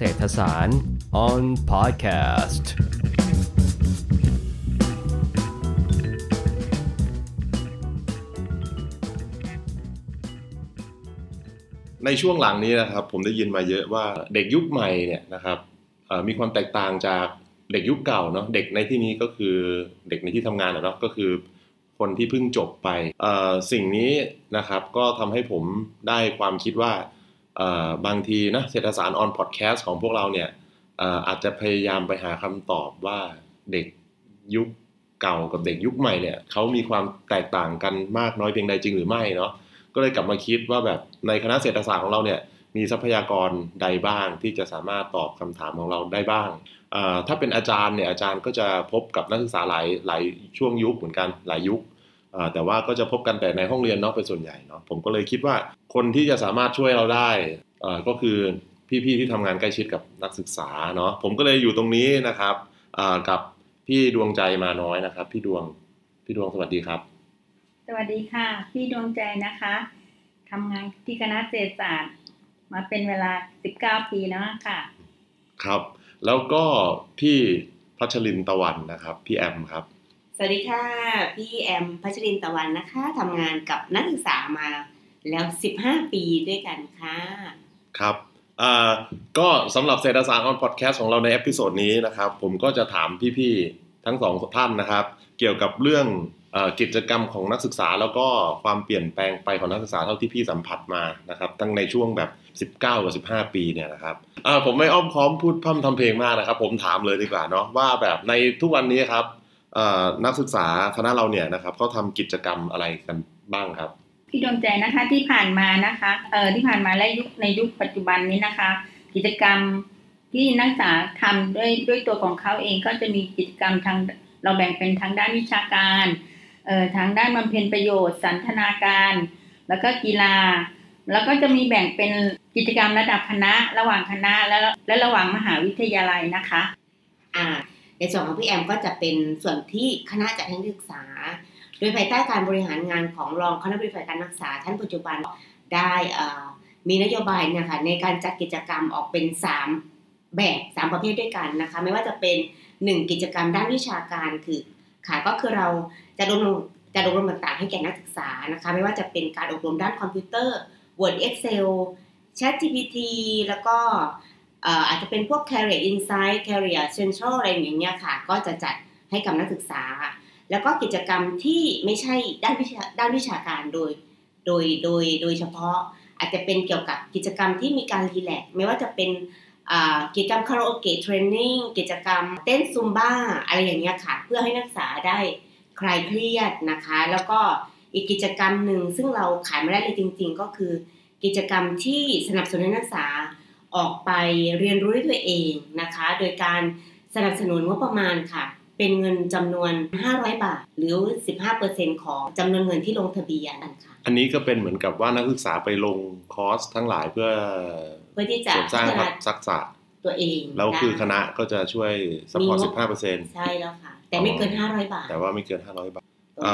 เศรษฐศาสตร์ on podcast ในช่วงหลังนี้นะครับ ผมได้ยินมาเยอะว่าเด็กยุคใหม่เนี่ยนะครับมีความแตกต่างจากเด็กยุคเก่าเนาะเด็กในที่นี้ก็คือเด็กในที่ทำงานเนาะก็คือคนที่เพิ่งจบไปสิ่งนี้นะครับก็ทำให้ผมได้ความคิดว่า บางทีนะเศรษฐศาสตร์ออนพอดแคสต์ของพวกเราเนี่ยอาจจะพยายามไปหาคำตอบว่าเด็กยุคเก่ากับเด็กยุคใหม่เนี่ยเขามีความแตกต่างกันมากน้อยเพียงใดจริงหรือไม่เนาะก็เลยกลับมาคิดว่าแบบในคณะเศรษฐศาสตร์ของเราเนี่ยมีทรัพยากรใดบ้างที่จะสามารถตอบคำถามของเราได้บ้าง ถ้าเป็นอาจารย์เนี่ยอาจารย์ก็จะพบกับนักศึกษาหลายหลายช่วงยุคเหมือนกันหลายยุค แต่ว่าก็จะพบกันแต่ในห้องเรียนเนาะเป็นส่วนใหญ่เนาะผมก็เลยคิดว่าคนที่จะสามารถช่วยเราได้เอ่อก็คือพี่ๆที่ทำงานใกล้ชิดกับนักศึกษาเนาะผมก็เลยอยู่ตรงนี้นะครับเอ่อกับพี่ดวงใจมาน้อยนะครับ พี่ดวงพี่ดวงสวัสดีครับ สวัสดีค่ะ พี่ดวงใจนะคะทำงานที่คณะเศรษฐศาสตร์ มาเป็นเวลา 19 ปีแล้วค่ะ ครับ แล้วก็พี่พัชรินตะวันนะครับ พี่แอมครับ สวัสดีค่ะ พี่แอมพัชรินตะวันนะคะทำงานกับนักศึกษามาแล้ว 15 ปีด้วยกันค่ะ ครับก็สำหรับเศรษฐสาร on Podcast ของเราใน episode นี้นะครับ ผมก็จะถามพี่ๆทั้งสองท่านนะครับ เกี่ยวกับเรื่องเอ่อกิจกรรมของนักศึกษาแล้วก็ความเปลี่ยนแปลงไปของนักศึกษาเท่าที่พี่สัมผัสมานะครับตั้งในช่วงแบบ 19 กับ 15 ปีเนี่ยนะครับผมไม่อ้อมค้อมพูดพร่ำทำเพลงมากนะครับ ผมถามเลยดีกว่าเนาะว่าแบบในทุกวันนี้ครับ นักศึกษาคณะเราเนี่ยนะครับเขาทำกิจกรรมอะไรกันบ้างครับ พี่ดวงใจนะคะที่ผ่านมานะคะเอ่อที่ผ่านมาและยุคในยุคปัจจุบันนี้นะคะ กิจกรรมที่นักศึกษาทำด้วยด้วยตัวของเขาเองก็จะมีกิจกรรมทางเราแบ่งเป็นทางด้านวิชาการเอ่อทางด้านบำเพ็ญประโยชน์ สันทนาการ แล้วก็กีฬา แล้วก็จะมีแบ่งเป็นกิจกรรมระดับคณะ ระหว่างคณะและและระหว่างมหาวิทยาลัยนะคะ อ่า ในส่วนของพี่แอมก็จะเป็นส่วนที่คณะจัดให้นักศึกษา โดยภายใต้การบริหารงานของรองคณะบริหารการศึกษา ท่านปัจจุบันได้มีนโยบายนะคะในการจัดกิจกรรมออกเป็น 3 แบบสามประเภทด้วยกันนะคะไม่ว่าจะเป็น 1 กิจกรรมด้านวิชาการคือค่ะก็คือเราจะอบรมจะอบรมต่างๆ ให้แก่นักศึกษานะคะไม่ว่าจะเป็นการอบรมด้านคอมพิวเตอร์ Word Excel ChatGPT แล้วก็ อาจจะเป็นพวก Career Insight Career Central อะไรอย่างเงี้ยค่ะ ก็จะจัดให้กับนักศึกษา แล้วก็กิจกรรมที่ไม่ใช่ด้านวิชาด้านวิชาการโดย โดยโดยโดยเฉพาะอาจจะเป็นเกี่ยวกับกิจกรรมที่มีการรีแลกซ์ไม่ว่าจะเป็นกิจกรรมคาราโอเกะเทรนนิ่งกิจกรรมเต้นซุมบ้าอะไรอย่างเงี้ยค่ะ เพื่อให้นักศึกษาได้คลายเครียดนะคะ แล้วก็อีกกิจกรรมหนึ่งซึ่งเราขายไม่ได้เลยจริง ๆ ก็คือ กิจกรรมที่สนับสนุนให้นักศึกษา ออกไปเรียนรู้ด้วยตัวเองนะคะ โดยการสนับสนุนงบประมาณค่ะ เป็นเงินจำนวน 500 บาท หรือ 15%ของจำนวนเงินที่ลงทะเบียนค่ะ อันนี้ก็เป็นเหมือนกับว่านักศึกษาไปลงคอร์สทั้งหลายเพื่อเพื่อที่จะเสริมสร้างพัฒนาทักษะตัวเองแล้วคือได้คณะก็จะช่วยสปอร์ตมีสิงบบห้าเปอร์เซ็นต์ใช่แล้วค่ะ แต่ไม่เกิน500บาท แต่ว่าไม่เกินห้าร้อยบาทตัวเ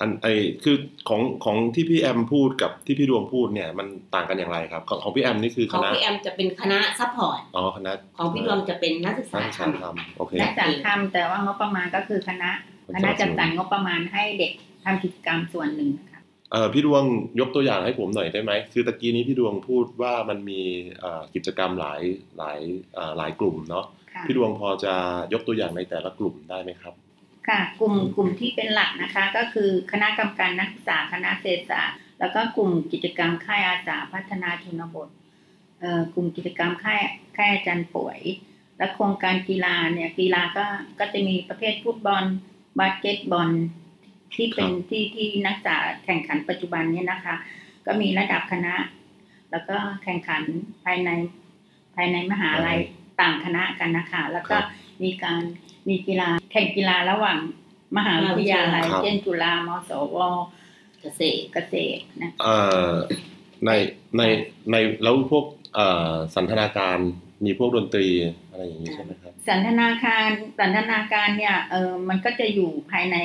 อ่เองออันไอคือของของที่พี่แอมพูดกับที่พี่ดวงพูดเนี่ยมันต่างกันอย่างไรครับ ของของพี่แอมนี่คือขคองณะพี่แอมจะเป็นคณะซัพพอร์ตอ๋อคณะของพี่ดวงจะเป็นนักศึกษานักศึกษาทำทำโอเคนักศึกษาทำแต่ว่างบประมาณก็คือคณะคณะจัดสรรงบประมาณให้เด็กทำกิจกรรมส่วนหนึ่งนะคะเอ่อพี่ดวงยกตัวอย่างให้ผมหน่อยได้ไหมคือตะกี้นี้พี่ดวงพูดว่ามันมีเอ่อกิจกรรมหลายหลายเอ่อหลายกลุ่มเนาะค่ะพี่ดวงพอจะยกตัวอย่างในแต่ละกลุ่มได้ไหมครับ ค่ะกลุ่มกลุ่มที่เป็นหลักนะคะ ก็คือคณะกรรมการนักศึกษาคณะเศรษฐศาสตร์แล้วก็กลุ่มกิจกรรมค่ายอาสาพัฒนาชนบทเอ่อกลุ่มกิจกรรมค่ายค่ายอาจารย์ป่วย และโครงการกีฬาเนี่ยกีฬาก็ก็จะมีประเภทฟุตบอลบาสเกตบอลที่เป็นครับที่ที่นักศึกษาแข่งขันปัจจุบันเนี่ยนะคะ ก็มีระดับคณะ แล้วก็แข่งขันภายในภายในมหาลัยต่างคณะกันนะคะ แล้วก็มีการ มีกีฬาแข่งกีฬาระหว่างมหาวิทยาลัยครับ เช่นจุฬามศวเกษตรเกษตรนะเอ่อในในในแล้วพวกเอ่อสันทนาการมีพวกดนตรีอะไรอย่างนี้ใช่ไหมครับ สันทนาการสันทนาการเนี่ยเออมันก็จะอยู่ภายใน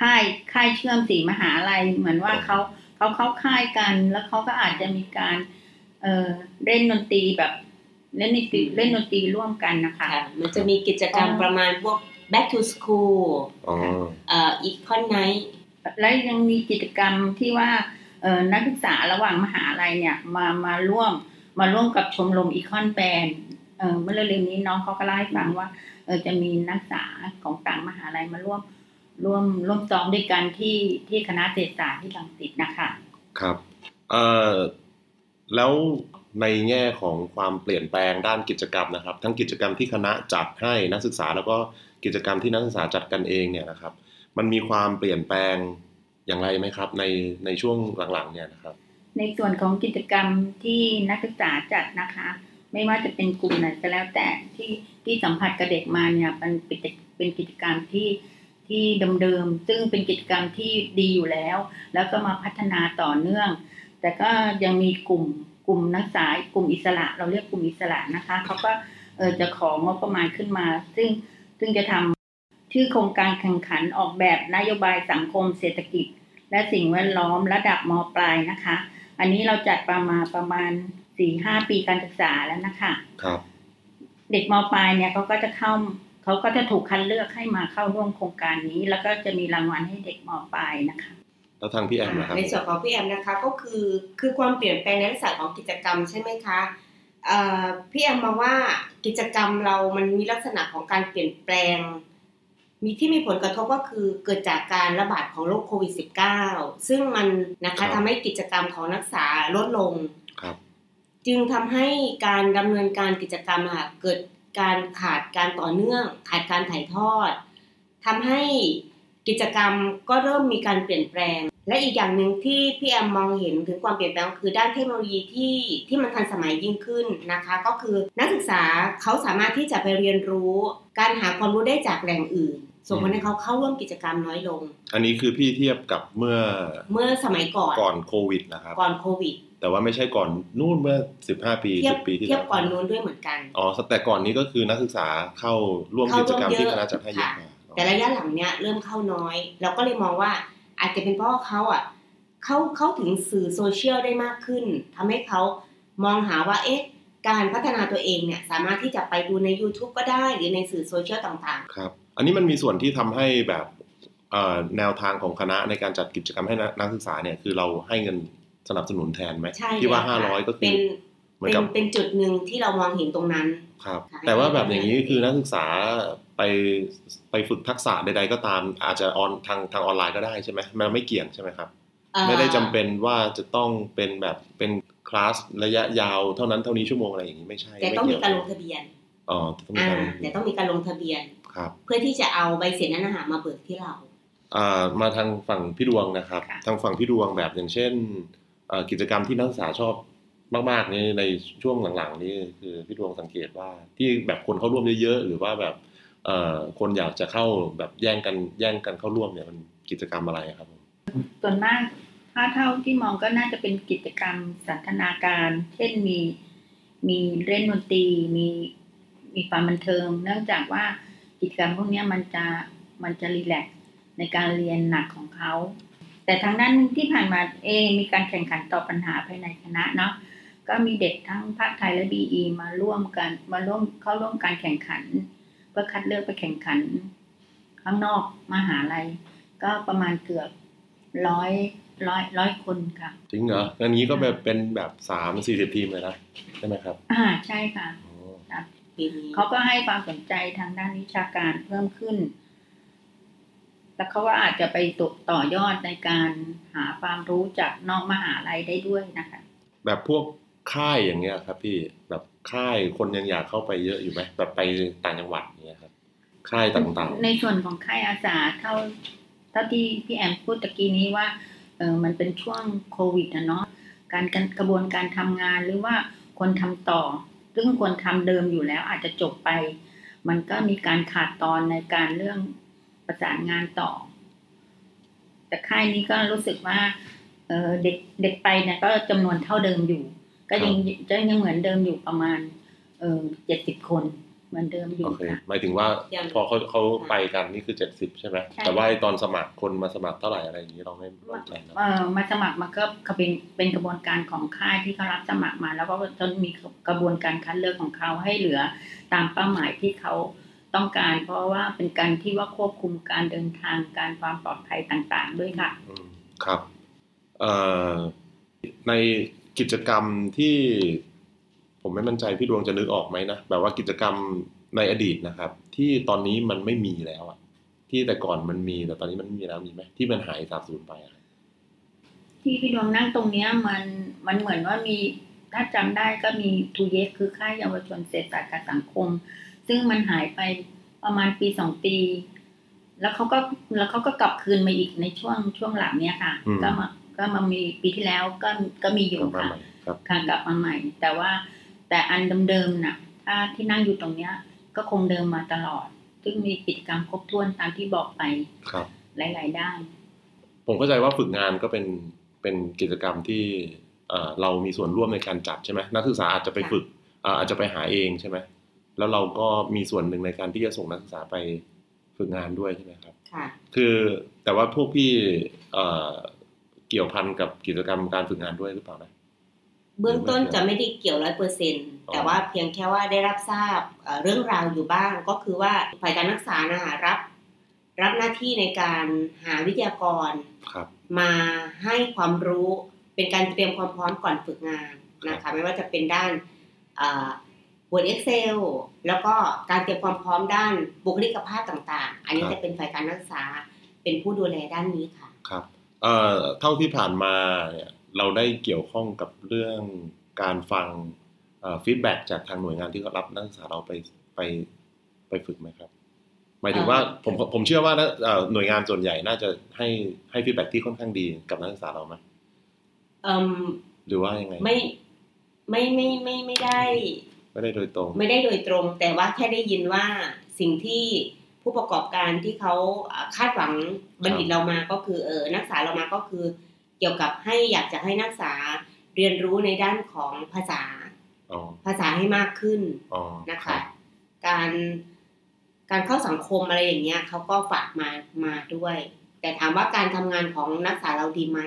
ค่ายค่ายเชื่อมสีมหาลัย เหมือนว่าอ๋อเขาเขาเข้าค่ายกัน แล้วเขาก็อาจจะมีการเออเล่นดนตรีแบบ เล่นดนตรีเล่นดนตรีร่วมกันนะคะค่ะมันจะมีกิจกรรมอ๋อประมาณพวก back to school อ๋อเอ่อ econ night และยังมีกิจกรรมที่ว่าเอ่อนักศึกษาระหว่างมหาลัยเนี่ยมามาร่วมมาร่วมกับชมรมอีคอนแบนเออเมื่อเร็วๆนี้น้องเขาก็เล่าให้ฟังว่าเออจะมีนักศึกษาของต่างมหาลัยมาร่วมร่วมร่วมซ้อมด้วยกันที่ที่คณะเศรษฐศาสตร์ที่ลังสิตนะคะ ครับเอ่อแล้ว ในแง่ของความเปลี่ยนแปลงด้านกิจกรรมนะครับ ทั้งกิจกรรมที่คณะจัดให้นักศึกษาแล้วก็กิจกรรมที่นักศึกษาจัดกันเองเนี่ยนะครับ มันมีความเปลี่ยนแปลงอย่างไรไหมครับ ในในช่วงหลังๆเนี่ยนะครับ ในส่วนของกิจกรรมที่นักศึกษาจัดนะคะ ไม่ว่าจะเป็นกลุ่มไหนก็แล้วแต่ที่ที่สัมผัสกับเด็กมาเนี่ยมันเป็นเป็นกิจกรรมที่ที่เดิมๆซึ่งเป็นกิจกรรมที่ดีอยู่แล้ว แล้วก็มาพัฒนาต่อเนื่อง แต่ก็ยังมีกลุ่ม กลุ่มนักศึกษากลุ่มอิสระ เราเรียกกลุ่มอิสระนะคะเขาก็เออจะของงบประมาณขึ้นมา ซึ่งซึ่งจะทำชื่อโครงการแข่งขันออกแบบนโยบายสังคมเศรษฐกิจ และสิ่งแวดล้อมระดับมปลายนะคะ อันนี้เราจัดประมาณประมาณสี่ห้าปีการศึกษาแล้วนะคะครับ เด็กมปลายเนี่ยเขาก็จะเข้าเขาก็จะถูกคัดเลือกให้มาเข้าร่วมโครงการนี้ แล้วก็จะมีรางวัลให้เด็กมปลายนะคะ แล้วทางพี่แอมนะครับในส่วนของพี่แอมนะคะก็คือคือความเปลี่ยนแปลงในลักษณะของกิจกรรมใช่ไหมคะเอ่อพี่แอมมองว่ากิจกรรมเรามันมีลักษณะของการเปลี่ยนแปลง มีที่มีผลกระทบก็คือเกิดจากการระบาดของโรคโควิด -19 ซึ่งมันนะครัคะบทำให้กิจกรรมของนักศึกษาลดลงครับจึงทำให้การดำเนินการกิจกรรมอะค่ะเกิดการขาดการต่อเนื่อง ขาดการถ่ายทอดทำให้กิจกรรมก็เริ่มมีการเปลี่ยนแปลง และอีกอย่างหนึ่งที่พี่แอมมองเห็นถึงความเปลี่ยนแปลงคือด้านเทคโนโลยีที่ที่มันทันสมัยยิ่งขึ้นนะคะ ก็คือนักศึกษาเขาสามารถที่จะไปเรียนรู้การหาความรู้ได้จากแหล่งอื่นส่งผลให้เขาเข้าร่วมกิจกรรมน้อยลง อันนี้คือพี่เทียบกับเมื่อเมื่อสมัยก่อนก่อนโควิดนะครับก่อนโควิดแต่ว่าไม่ใช่ก่อนนู่นเมื่อ 15 ปีเทียบ10ปีที่เทียแล้บวก่อนนู้นด้วยเหมือนกันอ๋อแต่ก่อนนี้ก็คือนักศึกษาเข้าร่วมเข้ากิจกรรมร่วมเยอะที่คณะจัดให้เยอะค่ะกว่าแต่ระยะหลังเนี้ยเริ่มเข้าน้อย เราก็เลยมองว่า อาจจะเป็นเพราะว่าเขาอะเข้าเข้าถึงสื่อโซเชียลได้มากขึ้นทำให้เขามองหาว่าเอ๊ะการพัฒนาตัวเองเนี่ยสามารถที่จะไปดูใน YouTube ก็ได้หรือในสื่อโซเชียลต่างครับ อันนี้มันมีส่วนที่ทำให้แบบเอ่อแนวทางของคณะในการจัดกิจกรรมให้นักศึกษาเนี่ยคือเราให้เงินสนับสนุนแทนไหมๆใช่ที่ว่าแล้วค่ะ500 ก็คืเป็อนเหมือนเป็นกับเป็นจุดหนึ่งที่เรามองเห็นตรงนั้นครับค่ะแต่ว่าแบบอย่างนี้คือนักศึกษาไป ไปฝึกทักษะใดๆก็ตาม อาจจะออนทางทางออนไลน์ก็ได้ใช่ไหมมันไม่เกี่ยงใช่ไหมครับเอ่อไม่ได้จำเป็นว่าจะต้องเป็นแบบเป็นคลาสระยะยาวเท่านั้นเท่านี้ชั่วโมงอะไรอย่างนี้ไม่ใช่แต่ไม่ต้องมีเกี่ยวการลงทะเบียนอ๋อต้องมีอ่าการลงแต่ต้องมีการลงทะเบียนครับเพื่อที่จะเอาใบเสร็จนั้นนะคะมาเบิกที่เราอ่ามาทางฝั่งพี่ดวงนะครับค่ะทางฝั่งพี่ดวงแบบอย่างเช่นเอ่อกิจกรรมที่นักศึกษาชอบมากๆนี่ในช่วงหลังๆ นี่คือพี่ดวงสังเกตว่าที่แบบคนเข้าร่วมเยอะๆ หรือว่าแบบเอ่อ คนอยากจะเข้าแบบแย่งกันแย่งกันเข้าร่วมเนี่ยมันกิจกรรมอะไรครับส่วนมากถ้าเท่าที่มองก็น่าจะเป็นกิจกรรมสันทนาการ เช่นมีมีเล่นดนตรีมีมีความบันเทิง เนื่องจากว่ากิจกรรมพวกนี้มันจะมันจะรีแลกซ์ในการเรียนหนักของเขา แต่ทางด้านที่ผ่านมาเองมีการแข่งขันต่อปัญหาภายในคณะเนาะก็มีเด็กทั้งภาคไทยและบีอีมาร่วมกันมาร่วมเข้าร่วมการแข่งขัน เพื่อคัดเลือกไปแข่งขัน ข้างนอกมหาลัย ก็ประมาณเกือบร้อยร้อยร้อยคนค่ะจริงเหรออันนี้ก็แบบเป็นแบบสามสี่สิบทีมเลยนะใช่ไหมครับ อ่าใช่ค่ะอ๋อปีนี้เขาก็ให้ความสนใจทางด้านวิชาการเพิ่มขึ้น แล้วเขาก็อาจจะไปตกต่อยอดในการหาความรู้จากนอกมหาลัยได้ด้วยนะคะ แบบพวกค่ายอย่างเงี้ยครับพี่แบบ ค่ายคนยังอยากเข้าไปเยอะอยู่ไหมแบบไปต่างจังหวัดอย่างเงี้ยครับ ค่ายต่างๆ ในส่วนของค่ายอาสาเท่าเท่าที่พี่แอมพูดตะกี้นี้ว่าเออมันเป็นช่วงโควิดนะเนาะการกระบวนการทำงานหรือว่าคนทำต่อ ซึ่งคนทำเดิมอยู่แล้วอาจจะจบไป มันก็มีการขาดตอนในการเรื่องประสานงานต่อ แต่ค่ายนี้ก็รู้สึกว่าเเด็กเด็กไปเนี่ยก็จำนวนเท่าเดิมอยู่ ก็ยังจะยังเหมือนเดิมอยู่ประมาณเออเจ็ดสิบคนๆเหมือนเดิมอยู่โอเคค่ะหมายถึงว่ายังพอเขาเขาไปกันนี่คือเจ็ดสิบใช่ไหมใช่แต่ว่าไอ้ตอนสมัครคนมาสมัครเท่าไหร่อะไรอย่างนี้เราไม่ไม่แน่ใจนะเออมาสมัครมันก็ก็เป็นเป็นกระบวนการของค่ายที่เขารับสมัครมาแล้วก็จะมีกระบวนการคัดเลือกของเขาให้เหลือตามเป้าหมายที่เขาต้องการเพราะว่าเป็นการที่ว่าควบคุมการเดินทางการความปลอดภัยต่างๆ ด้วยค่ะอืมครับเอ่อใน กิจกรรมที่ผมไม่มั่นใจพี่ดวงจะนึกออกไหมนะแบบว่ากิจกรรมในอดีตนะครับ ที่ตอนนี้มันไม่มีแล้วอะที่แต่ก่อนมันมีแต่ตอนนี้มันไม่มีแล้วมีไหมที่มันหายสาบสูญไปอะครับที่พี่ดวงนั่งตรงเนี้ยมันมันเหมือนว่ามีถ้าจำได้ก็มีทูเยสคือค่ายเยาวชนเศรษฐศาสตร์การสังคม ซึ่งมันหายไปประมาณปีสองปี แล้วเขาก็แล้วเขาก็กลับคืนมาอีกในช่วงช่วงหลังเนี้ยค่ะก็มา ก็มามีปีที่แล้วก็ก็มีอกยู่ลับมาค่ะใหม่ครับค่ะกลับมาใหม่ แต่ว่าแต่อันเดิมๆน่ะ ถ้าที่นั่งอยู่ตรงเนี้ย ก็คงเดิมมาตลอด ซึ่งมีกิจกรรมครบถ้วนตามที่บอกไปครับ หลาย ๆ ด้าน ผมเข้าใจว่าฝึกงานก็เป็นเป็นกิจกรรมที่เอ่อเรามีส่วนร่วมในการจัดใช่ไหมนักศึกษาอาจจะไปฝึกเอ่ออาจจะไปหาเองใช่ไหมแล้วเราก็มีส่วนหนึ่งในการที่จะส่งนักศึกษาไปฝึกงานด้วยใช่ไหมครับ ค่ะ คือแต่ว่าพวกพี่ เอ่อเกี่ยวพันกับกิจกรรมการฝึกงานด้วยหรือเปล่านะเบื้องต้นจะไม่ได้เกี่ยวร้อยเปอร์เซ็นอ๋อแต่ว่าเพียงแค่ว่าได้รับทราบเอ่อเรื่องราวอยู่บ้าง ก็คือว่าฝ่ายการรักษานะคะรับ รับหน้าที่ในการหาวิทยากรครับมาให้ความรู้เป็นการเตรียมความพร้อมก่อนฝึกงานนะครัคะบไม่ว่าจะเป็นด้านเอ่อ Word Excel แล้วก็การเตรียมความพร้อมด้านบุคลิกภาพต่าง ๆ อันนี้จะเป็นฝ่ายการรักษาเป็นผู้ดูแลด้านนี้ค่ะ ครับ เอ่อเท่าที่ผ่านมาเนี่ยเราได้เกี่ยวข้องกับเรื่องการฟังฟีดแบ็จากทางหน่วยงานที่เขารับนักศึกษาเราไปไปไปฝึกไหมครับ หมายถึงว่าผมผมเชื่อว่านะเอ่อหน่วยงานส่วนใหญ่น่าจะให้ให้ฟีดแบ็ที่ค่อนข้างดีกับนักศึกษาเราไหมเอิ่มหรือว่ายังไงไม่ไม่ไม่ไม่ไม่ได้ ไม่ได้โดยตรง ไม่ได้โดยตรง แต่ว่าแค่ได้ยินว่าสิ่งที่ ผู้ประกอบการที่เขาอ่าคาดหวังบัณฑิตเรามาก็คือเออนักศึกษาเรามาก็คือ เกี่ยวกับให้อยากจะให้นักศึกษาเรียนรู้ในด้านของภาษาอ๋อภาษาให้มากขึ้นอ๋อนะคะรับการการเข้าสังคมอะไรอย่างเงี้ยเขาก็ฝากมามาด้วย แต่ถามว่าการทำงานของนักศึกษาเราดีไหม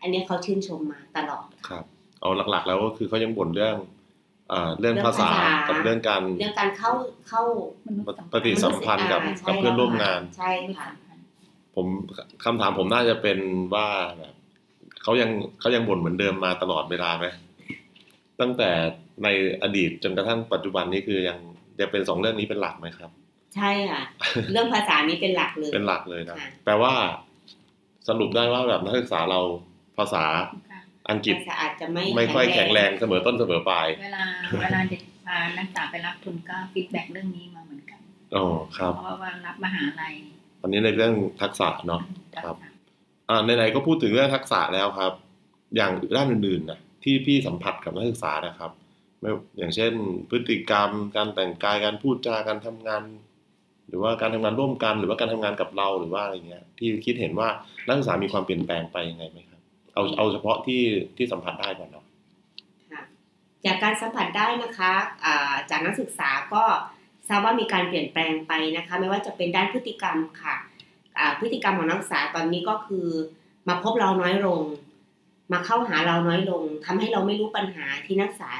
อันเนี้ยเขาชื่นชมมาตลอดครับเอาหลักๆ แล้วก็คือเขายังบ่นเรื่อง เอ่อเรื่องเรื่องภาษาภาษากักับเรื่องการเรื่องการเข้าเข้ามนุษย์สัมปพันธ์ฏิสัมพันธ์กับอ่าใช่กับเพื่อนร่วมงานใช่มนุษย์ค่ะสัมพันธ์ผมคำถามผมน่าจะเป็นว่าแบบเขายังเขายังบ่นเหมือนเดิมมาตลอดเวลาไหมตั้งแต่ในอดีตจนกระทั่งปัจจุบันนี้คือยังยังเป็นสองเรื่องนี้เป็นหลักไหมครับ ใช่ค่ะ เรื่องภาษานี้เป็นหลักเลยเป็นหลักเลยนะค่ะแปลว่าสรุปได้ว่าแบบนักศึกษาเราภาษาค่ะ อังกฤษภาษาอาจจะไม่ไม่ค่อยแข็งแรงเสมอต้นเสมอปลาย เวลาเวลาเด็กพานักศึกษาไปรับทุนก็ฟีดแบ็กเรื่องนี้มาเหมือนกันอ๋อครับเพราะว่ารับมหาลัยอันนี้ในเรื่องทักษะเนาะครับอ่าไหนๆก็พูดถึงเรื่องทักษะแล้วครับ อย่างด้านอื่นๆนะที่พี่สัมผัสกับนักศึกษานะครับไม่อย่างเช่น พฤติกรรม การแต่งกายการพูดจาการทำงาน หรือว่าการทำงานร่วมกัน หรือว่าการทำงานกับเราหรือว่าอะไรเงี้ยที่คิดเห็นว่านักศึกษามีความเปลี่ยนแปลงไปยังไงไหมครับ เอาเอาเฉพาะที่ที่สัมผัสได้ก่อนเนาะจากการสัมผัสได้นะคะจากนักศึกษาก็ทราบว่ามีการเปลี่ยนแปลงไปนะคะ ไม่ว่าจะเป็นด้านพฤติกรรมค่ะพฤติกรรมของนักศึกษาตอนนี้ก็คือมาพบเราน้อยลง มาเข้าหาเราน้อยลงทำให้เราไม่รู้ปัญหาที่นักศึกษา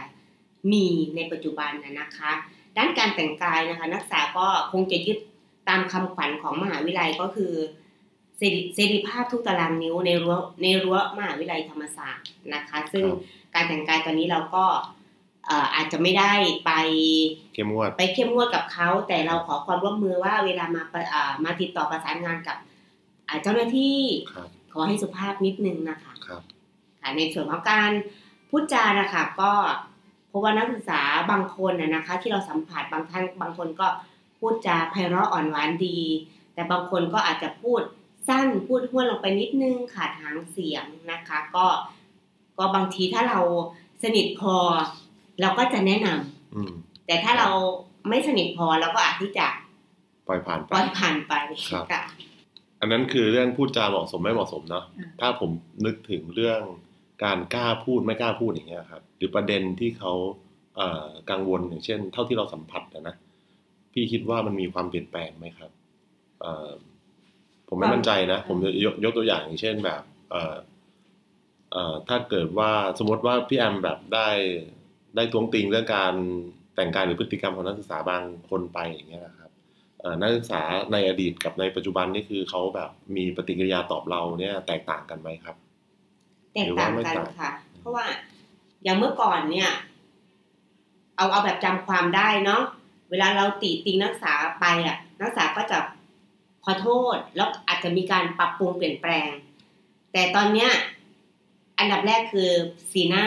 มีในปัจจุบันนะนะคะ ด้านการแต่งกายนะคะ นักศึกษาก็คงจะยึดตามคำขวัญของมหาวิทยาลัยก็คือ เสรีเสรีภาพทุกตารางนิ้วในรั้วในรั้วมหาวิทยาลัยธรรมศาสตร์นะคะ ซึ่งครับการแต่งกายตอนนี้เราก็เอ่ออาจจะไม่ได้ไปเข้มงวดไปเข้มงวดกับเขา แต่เราขอความร่วมมือว่าเวลามาประอ่ามาติดต่อประสานงานกับอ่าเจ้าหน้าที่ครับขอให้สุภาพนิดนึงนะคะครับค่ะในส่วนของการพูดจานะคะก็เพราะว่านักศึกษาบางคนนะนะคะ ที่เราสัมผัสบางท่านบางคนก็พูดจาไพเราะอ่อนหวานดี แต่บางคนก็อาจจะพูด สั้นพูดห้วนลงไปนิดนึงขาดหางเสียงนะคะ ก็ก็บางทีถ้าเราสนิทพอ เราก็จะแนะนำอืมแต่ถ้าเราไม่สนิทพอเราก็อาจที่จะปล่อยผ่านไปปล่อยผ่านไปครับค่ะอันนั้นคือเรื่องพูดจาเหมาะสมไม่เหมาะสมเนาะอืมถ้าผมนึกถึงเรื่องการกล้าพูดไม่กล้าพูดอย่างเงี้ยครับ หรือประเด็นที่เขาเอ่อกังวลอย่างเช่น เท่าที่เราสัมผัสนะนะพี่คิดว่ามันมีความเปลี่ยนแปลงไหมครับเอ่อ ผมไม่มั่นใจนะ ผมจะยกยกตัวอย่างอย่างเช่นแบบเอ่อเอ่อถ้าเกิดว่าสมมติว่าพี่แอมแบบได้ได้ทวงติงเรื่องการแต่งกายหรือพฤติกรรมของนักศึกษาบางคนไปอย่างเงี้ยนะครับเอ่อนักศึกษาในอดีตกับในปัจจุบันนี่คือเขาแบบมีปฏิกิริยาตอบเราเนี่ยแตกต่างกันไหมครับ แตกต่างกันค่ะ เพราะว่าอย่างเมื่อก่อนเนี่ย เอาเอาแบบจำความได้เนาะเวลาเราติติงนักศึกษาไปอะ นักศึกษาก็จะ ขอโทษแล้วอาจจะมีการปรับปรุงเปลี่ยนแปลง แต่ตอนเนี้ยอันดับแรกคือสีหน้า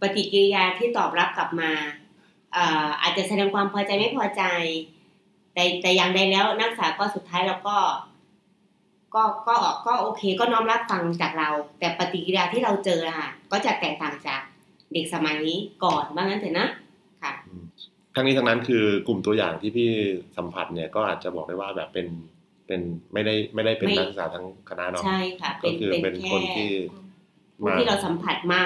ปฏิกิริยาที่ตอบรับกลับมาเอ่ออาจจะแสดงความพอใจไม่พอใจ แต่แต่อย่างใดแล้วนักศึกษาก็สุดท้ายเราก็ ก็ก็ก็โอเค ก็น้อมรับฟังจากเรา แต่ปฏิกิริยาที่เราเจออะค่ะก็จะแตกต่างจากเด็กสมัยนี้ก่อนว่างั้นเถอะนะค่ะ ทั้งนี้ทั้งนั้นคือกลุ่มตัวอย่างที่พี่สัมผัสเนี่ยก็อาจจะบอกได้ว่าแบบเป็นเป็นไม่ได้ไม่ได้เป็นไม่นักศึกษาทั้งคณะเนาะใช่ค่ะก็เป็นคือเป็นเป็นแค่คนที่ผู้ที่เราสัมผัสมา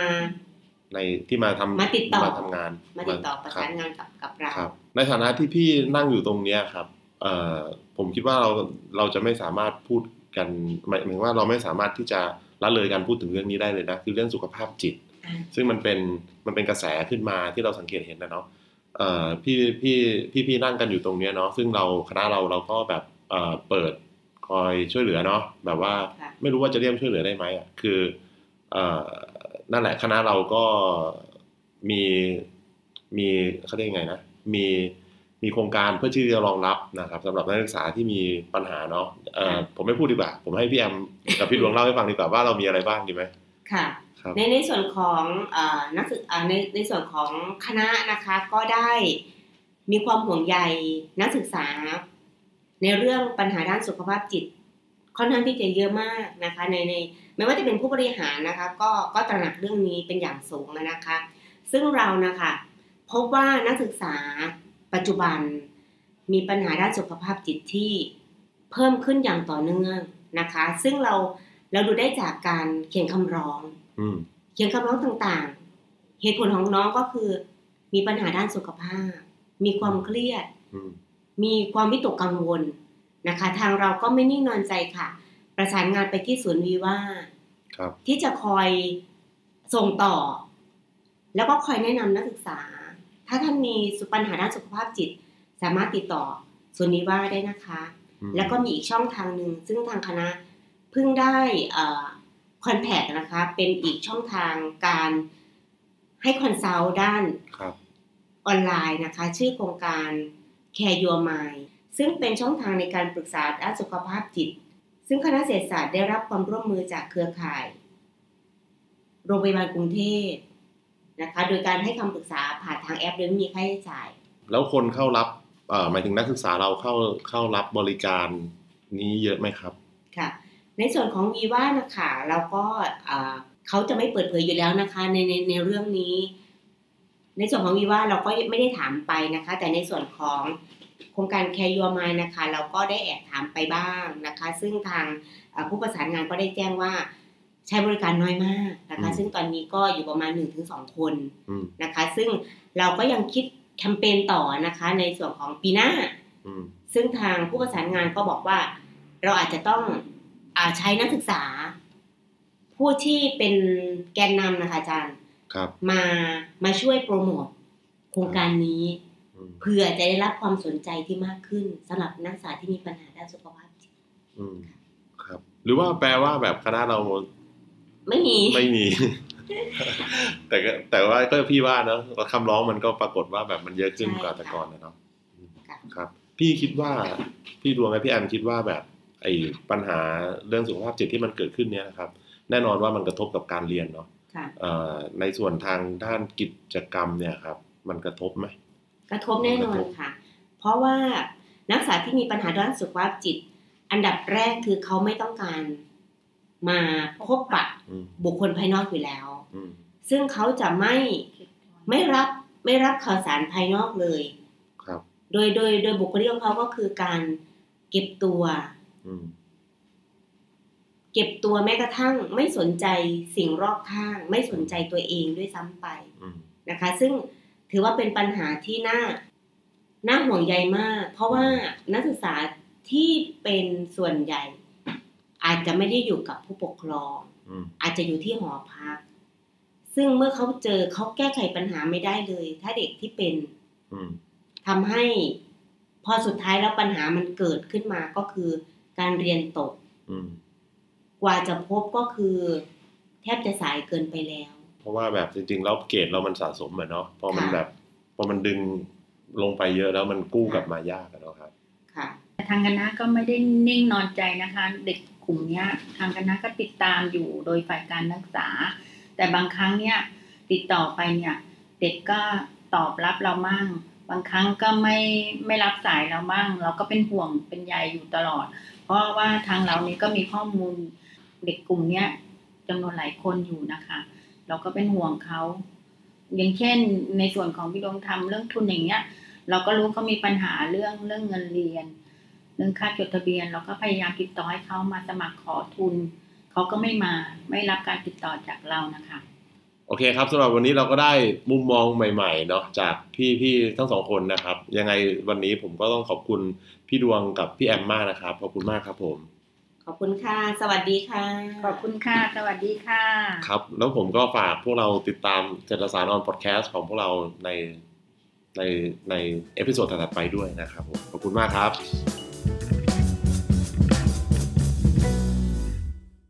ในที่มาทำมาติดต่อมาทำงาน มาติดต่อประครัสาบนงานกับกับเราครับในฐานะที่พี่นั่งอยู่ตรงเนี้ยครับเอ่อผมคิดว่าเราเราจะไม่สามารถพูดกันหมายถึงว่าเราไม่สามารถที่จะละเลยการพูดถึงเรื่องนี้ได้เลยนะคือเรื่องสุขภาพจิตอ่าซึ่งมันเป็นมันเป็นกระแสขึ้นมาที่เราสังเกตเห็นนะเนาะเอ่อ พี่พี่พี่พี่นั่งกันอยู่ตรงเนี้ยเนาะซึ่งเราคณะเราเราก็แบบเอ่อเปิดคอยช่วยเหลือเนาะแบบว่าค่ะไม่รู้ว่าจะเรียกช่วยเหลือได้ไหมอะคือเอ่อนั่นแหละคณะเราก็มีมีเขาเรียกยังไงนะมีมีโครงการเพื่อที่จะรองรับนะครับสำหรับนักศึกษาที่มีปัญหาเนาะเอ่อผมไม่พูดดีกว่า ผมให้พี่แอมกับพี่ดวงเล่าให้ฟังดีกว่าว่าเรามีอะไรบ้างดีไหมค่ะครับ ในในส่วนของอนักศึกในในส่วนของคณะนะคะก็ได้มีความห่วงใยนักศึกษา ในเรื่องปัญหาด้านสุขภาพจิต ค่อนข้างที่จะเยอะมากนะคะในในไม่ว่าจะเป็นผู้บริหารนะคะก็ก็ตระหนักเรื่องนี้เป็นอย่างสูงนะคะ ซึ่งเรานะคะพบว่านักศึกษาปัจจุบันมีปัญหาด้านสุขภาพจิตที่เพิ่มขึ้นอย่างต่อเนื่องนะคะ ซึ่งเราเราดูได้จากการเขียนคำร้อง เขียนคำร้องต่างๆ เหตุผลของน้องก็คือ มีปัญหาด้านสุขภาพ มีความเครียดอืมมีความวิตกกังวลนะคะ ทางเราก็ไม่นิ่งนอนใจค่ะ ประสานงานไปที่ศูนย์วีว่าครับที่จะคอยส่งต่อ แล้วก็คอยแนะนำนักศึกษา ถ้าท่านมีปัญหาด้านสุขภาพจิต สามารถติดต่อศูนย์วีว่าได้นะคะอืมแล้วก็มีอีกช่องทางหนึ่งซึ่งทางคณะเพิ่งได้ contact นะคะเป็นอีกช่องทางการให้ consult ด้านครับออนไลน์นะคะ ชื่อโครงการ Care Your Mind ซึ่งเป็นช่องทางในการปรึกษาด้านสุขภาพจิต ซึ่งคณะเศรษฐศาสตร์ได้รับความร่วมมือจากเครือข่าย โรงพยาบาลกรุงเทพนะคะ โดยการให้คำปรึกษาผ่านทางแอปโดยไม่มีค่าใช้จ่าย แล้วคนเข้ารับเอ่อหมายถึงนักศึกษาเราเข้าเข้ารับบริการนี้เยอะไหมครับ ค่ะ ในส่วนของวีว่านะคะเราก็อ่าเขาจะไม่เปิดเผยอยู่แล้วนะคะ ในในในเรื่องนี้ ในส่วนของวีว่าเราก็ไม่ได้ถามไปนะคะ แต่ในส่วนของโครงการแคร์ยูมายนะคะ เราก็ได้แอบถามไปบ้างนะคะ ซึ่งทางอ่าผู้ประสานงานก็ได้แจ้งว่าใช้บริการน้อยมากนะคะอืมซึ่งตอนนี้ก็อยู่ประมาณ1-2คนอืมนะคะ ซึ่งเราก็ยังคิดแคมเปญต่อนะคะ ในส่วนของปีหน้าอืมซึ่งทางผู้ประสานงานก็บอกว่า เราอาจจะต้องอา ใช้นักศึกษา ผู้ที่เป็นแกนนำนะคะอาจารย์ครับมามาช่วยโปรโมทโครงการนี้อืมเพื่อจะได้รับความสนใจที่มากขึ้นสำหรับนักศึกษาที่มีปัญหาด้านสุขภาพจิตอืมครับ หรือว่าแปลว่าแบบคณะเราไม่มีไม่มี แต่ก็แต่ว่าก็พี่ว่าเนอะคำร้องมันก็ปรากฏว่าแบบมันเยอะขึ้นใช่กว่าแต่ค่ะก่อนนะเนาะค่ะครับ พี่คิดว่าพี่ดวงกับพี่แอมคิดว่าแบบ ไอ้ปัญหาเรื่องสุขภาพจิตที่มันเกิดขึ้นเนี้ยนะครับ แน่นอนว่ามันกระทบกับการเรียนเนาะค่ะเอ่อในส่วนทางด้านกิจกรรมเนี่ยครับ มันกระทบไหมกระทบแน่นอนค่ะ เพราะว่านักศึกษาที่มีปัญหาด้านสุขภาพจิต อันดับแรกคือเขาไม่ต้องการมาพบปะอืมบุคคลภายนอกอยู่แล้วอืมซึ่งเขาจะไม่ไม่รับไม่รับข่าวสารภายนอกเลย ครับ โดยโดยโดยบุคลิกของเขาก็คือการเก็บตัวอืม เก็บตัวแม้กระทั่งไม่สนใจสิ่งรอบข้าง ไม่สนใจตัวเองด้วยซ้ำไปอืมนะคะ ซึ่งถือว่าเป็นปัญหาที่น่าน่าห่วงใยมาก เพราะว่านักศึกษาที่เป็นส่วนใหญ่ อาจจะไม่ได้อยู่กับผู้ปกครองอืมอาจจะอยู่ที่หอพัก ซึ่งเมื่อเขาเจอเขาแก้ไขปัญหาไม่ได้เลย ถ้าเด็กที่เป็นอืมทำให้พอสุดท้ายแล้วปัญหามันเกิดขึ้นมาก็คือ การเรียนตกอืมกว่าจะพบก็คือ แทบจะสายเกินไปแล้ว เพราะว่าแบบจริงๆแล้วเกรดเรามันสะสมอะเนาะพอมันค่ะแบบพอมันดึงลงไปเยอะแล้วมันกู้กลับมายากอะเนาะครับ ค่ะทางคณะก็ไม่ได้นิ่งนอนใจนะคะ เด็กกลุ่มเนี้ยทางคณะก็ติดตามอยู่โดยฝ่ายการรักษา แต่บางครั้งเนี่ยติดต่อไปเนี่ย เด็กก็ตอบรับเรามั่ง บางครั้งก็ไม่ไม่รับสายเรามั่ง เราก็เป็นห่วงเป็นใยอยู่ตลอด เพราะว่าทางเรานี้ก็มีข้อมูลเด็กกลุ่มเนี้ยจำนวนหลายคนอยู่นะคะ เราก็เป็นห่วงเขา อย่างเช่น ในส่วนของพี่ดวงทำเรื่องทุนอย่างเงี้ย เราก็รู้เขามีปัญหาเรื่องเรื่องเงินเรียน เรื่องค่าจดทะเบียน เราก็พยายามติดต่อให้เขามาสมัครขอทุน เขาก็ไม่มาไม่รับการติดต่อจากเรานะคะโอเคครับสำหรับวันนี้เราก็ได้มุมมองใหม่ๆเนาะจากพี่พี่ทั้งสองคนนะครับ ยังไงวันนี้ผมก็ต้องขอบคุณ พี่ดวงกับพี่แอมมากนะครับ ขอบคุณมากครับผม ขอบคุณค่ะ สวัสดีค่ะ ขอบคุณค่ะ สวัสดีค่ะ ครับ แล้วผมก็ฝากพวกเราติดตามเศรษฐสาร on podcast ของพวกเราในในใน episode ถัดๆไปด้วยนะครับผมขอบคุณมากครับ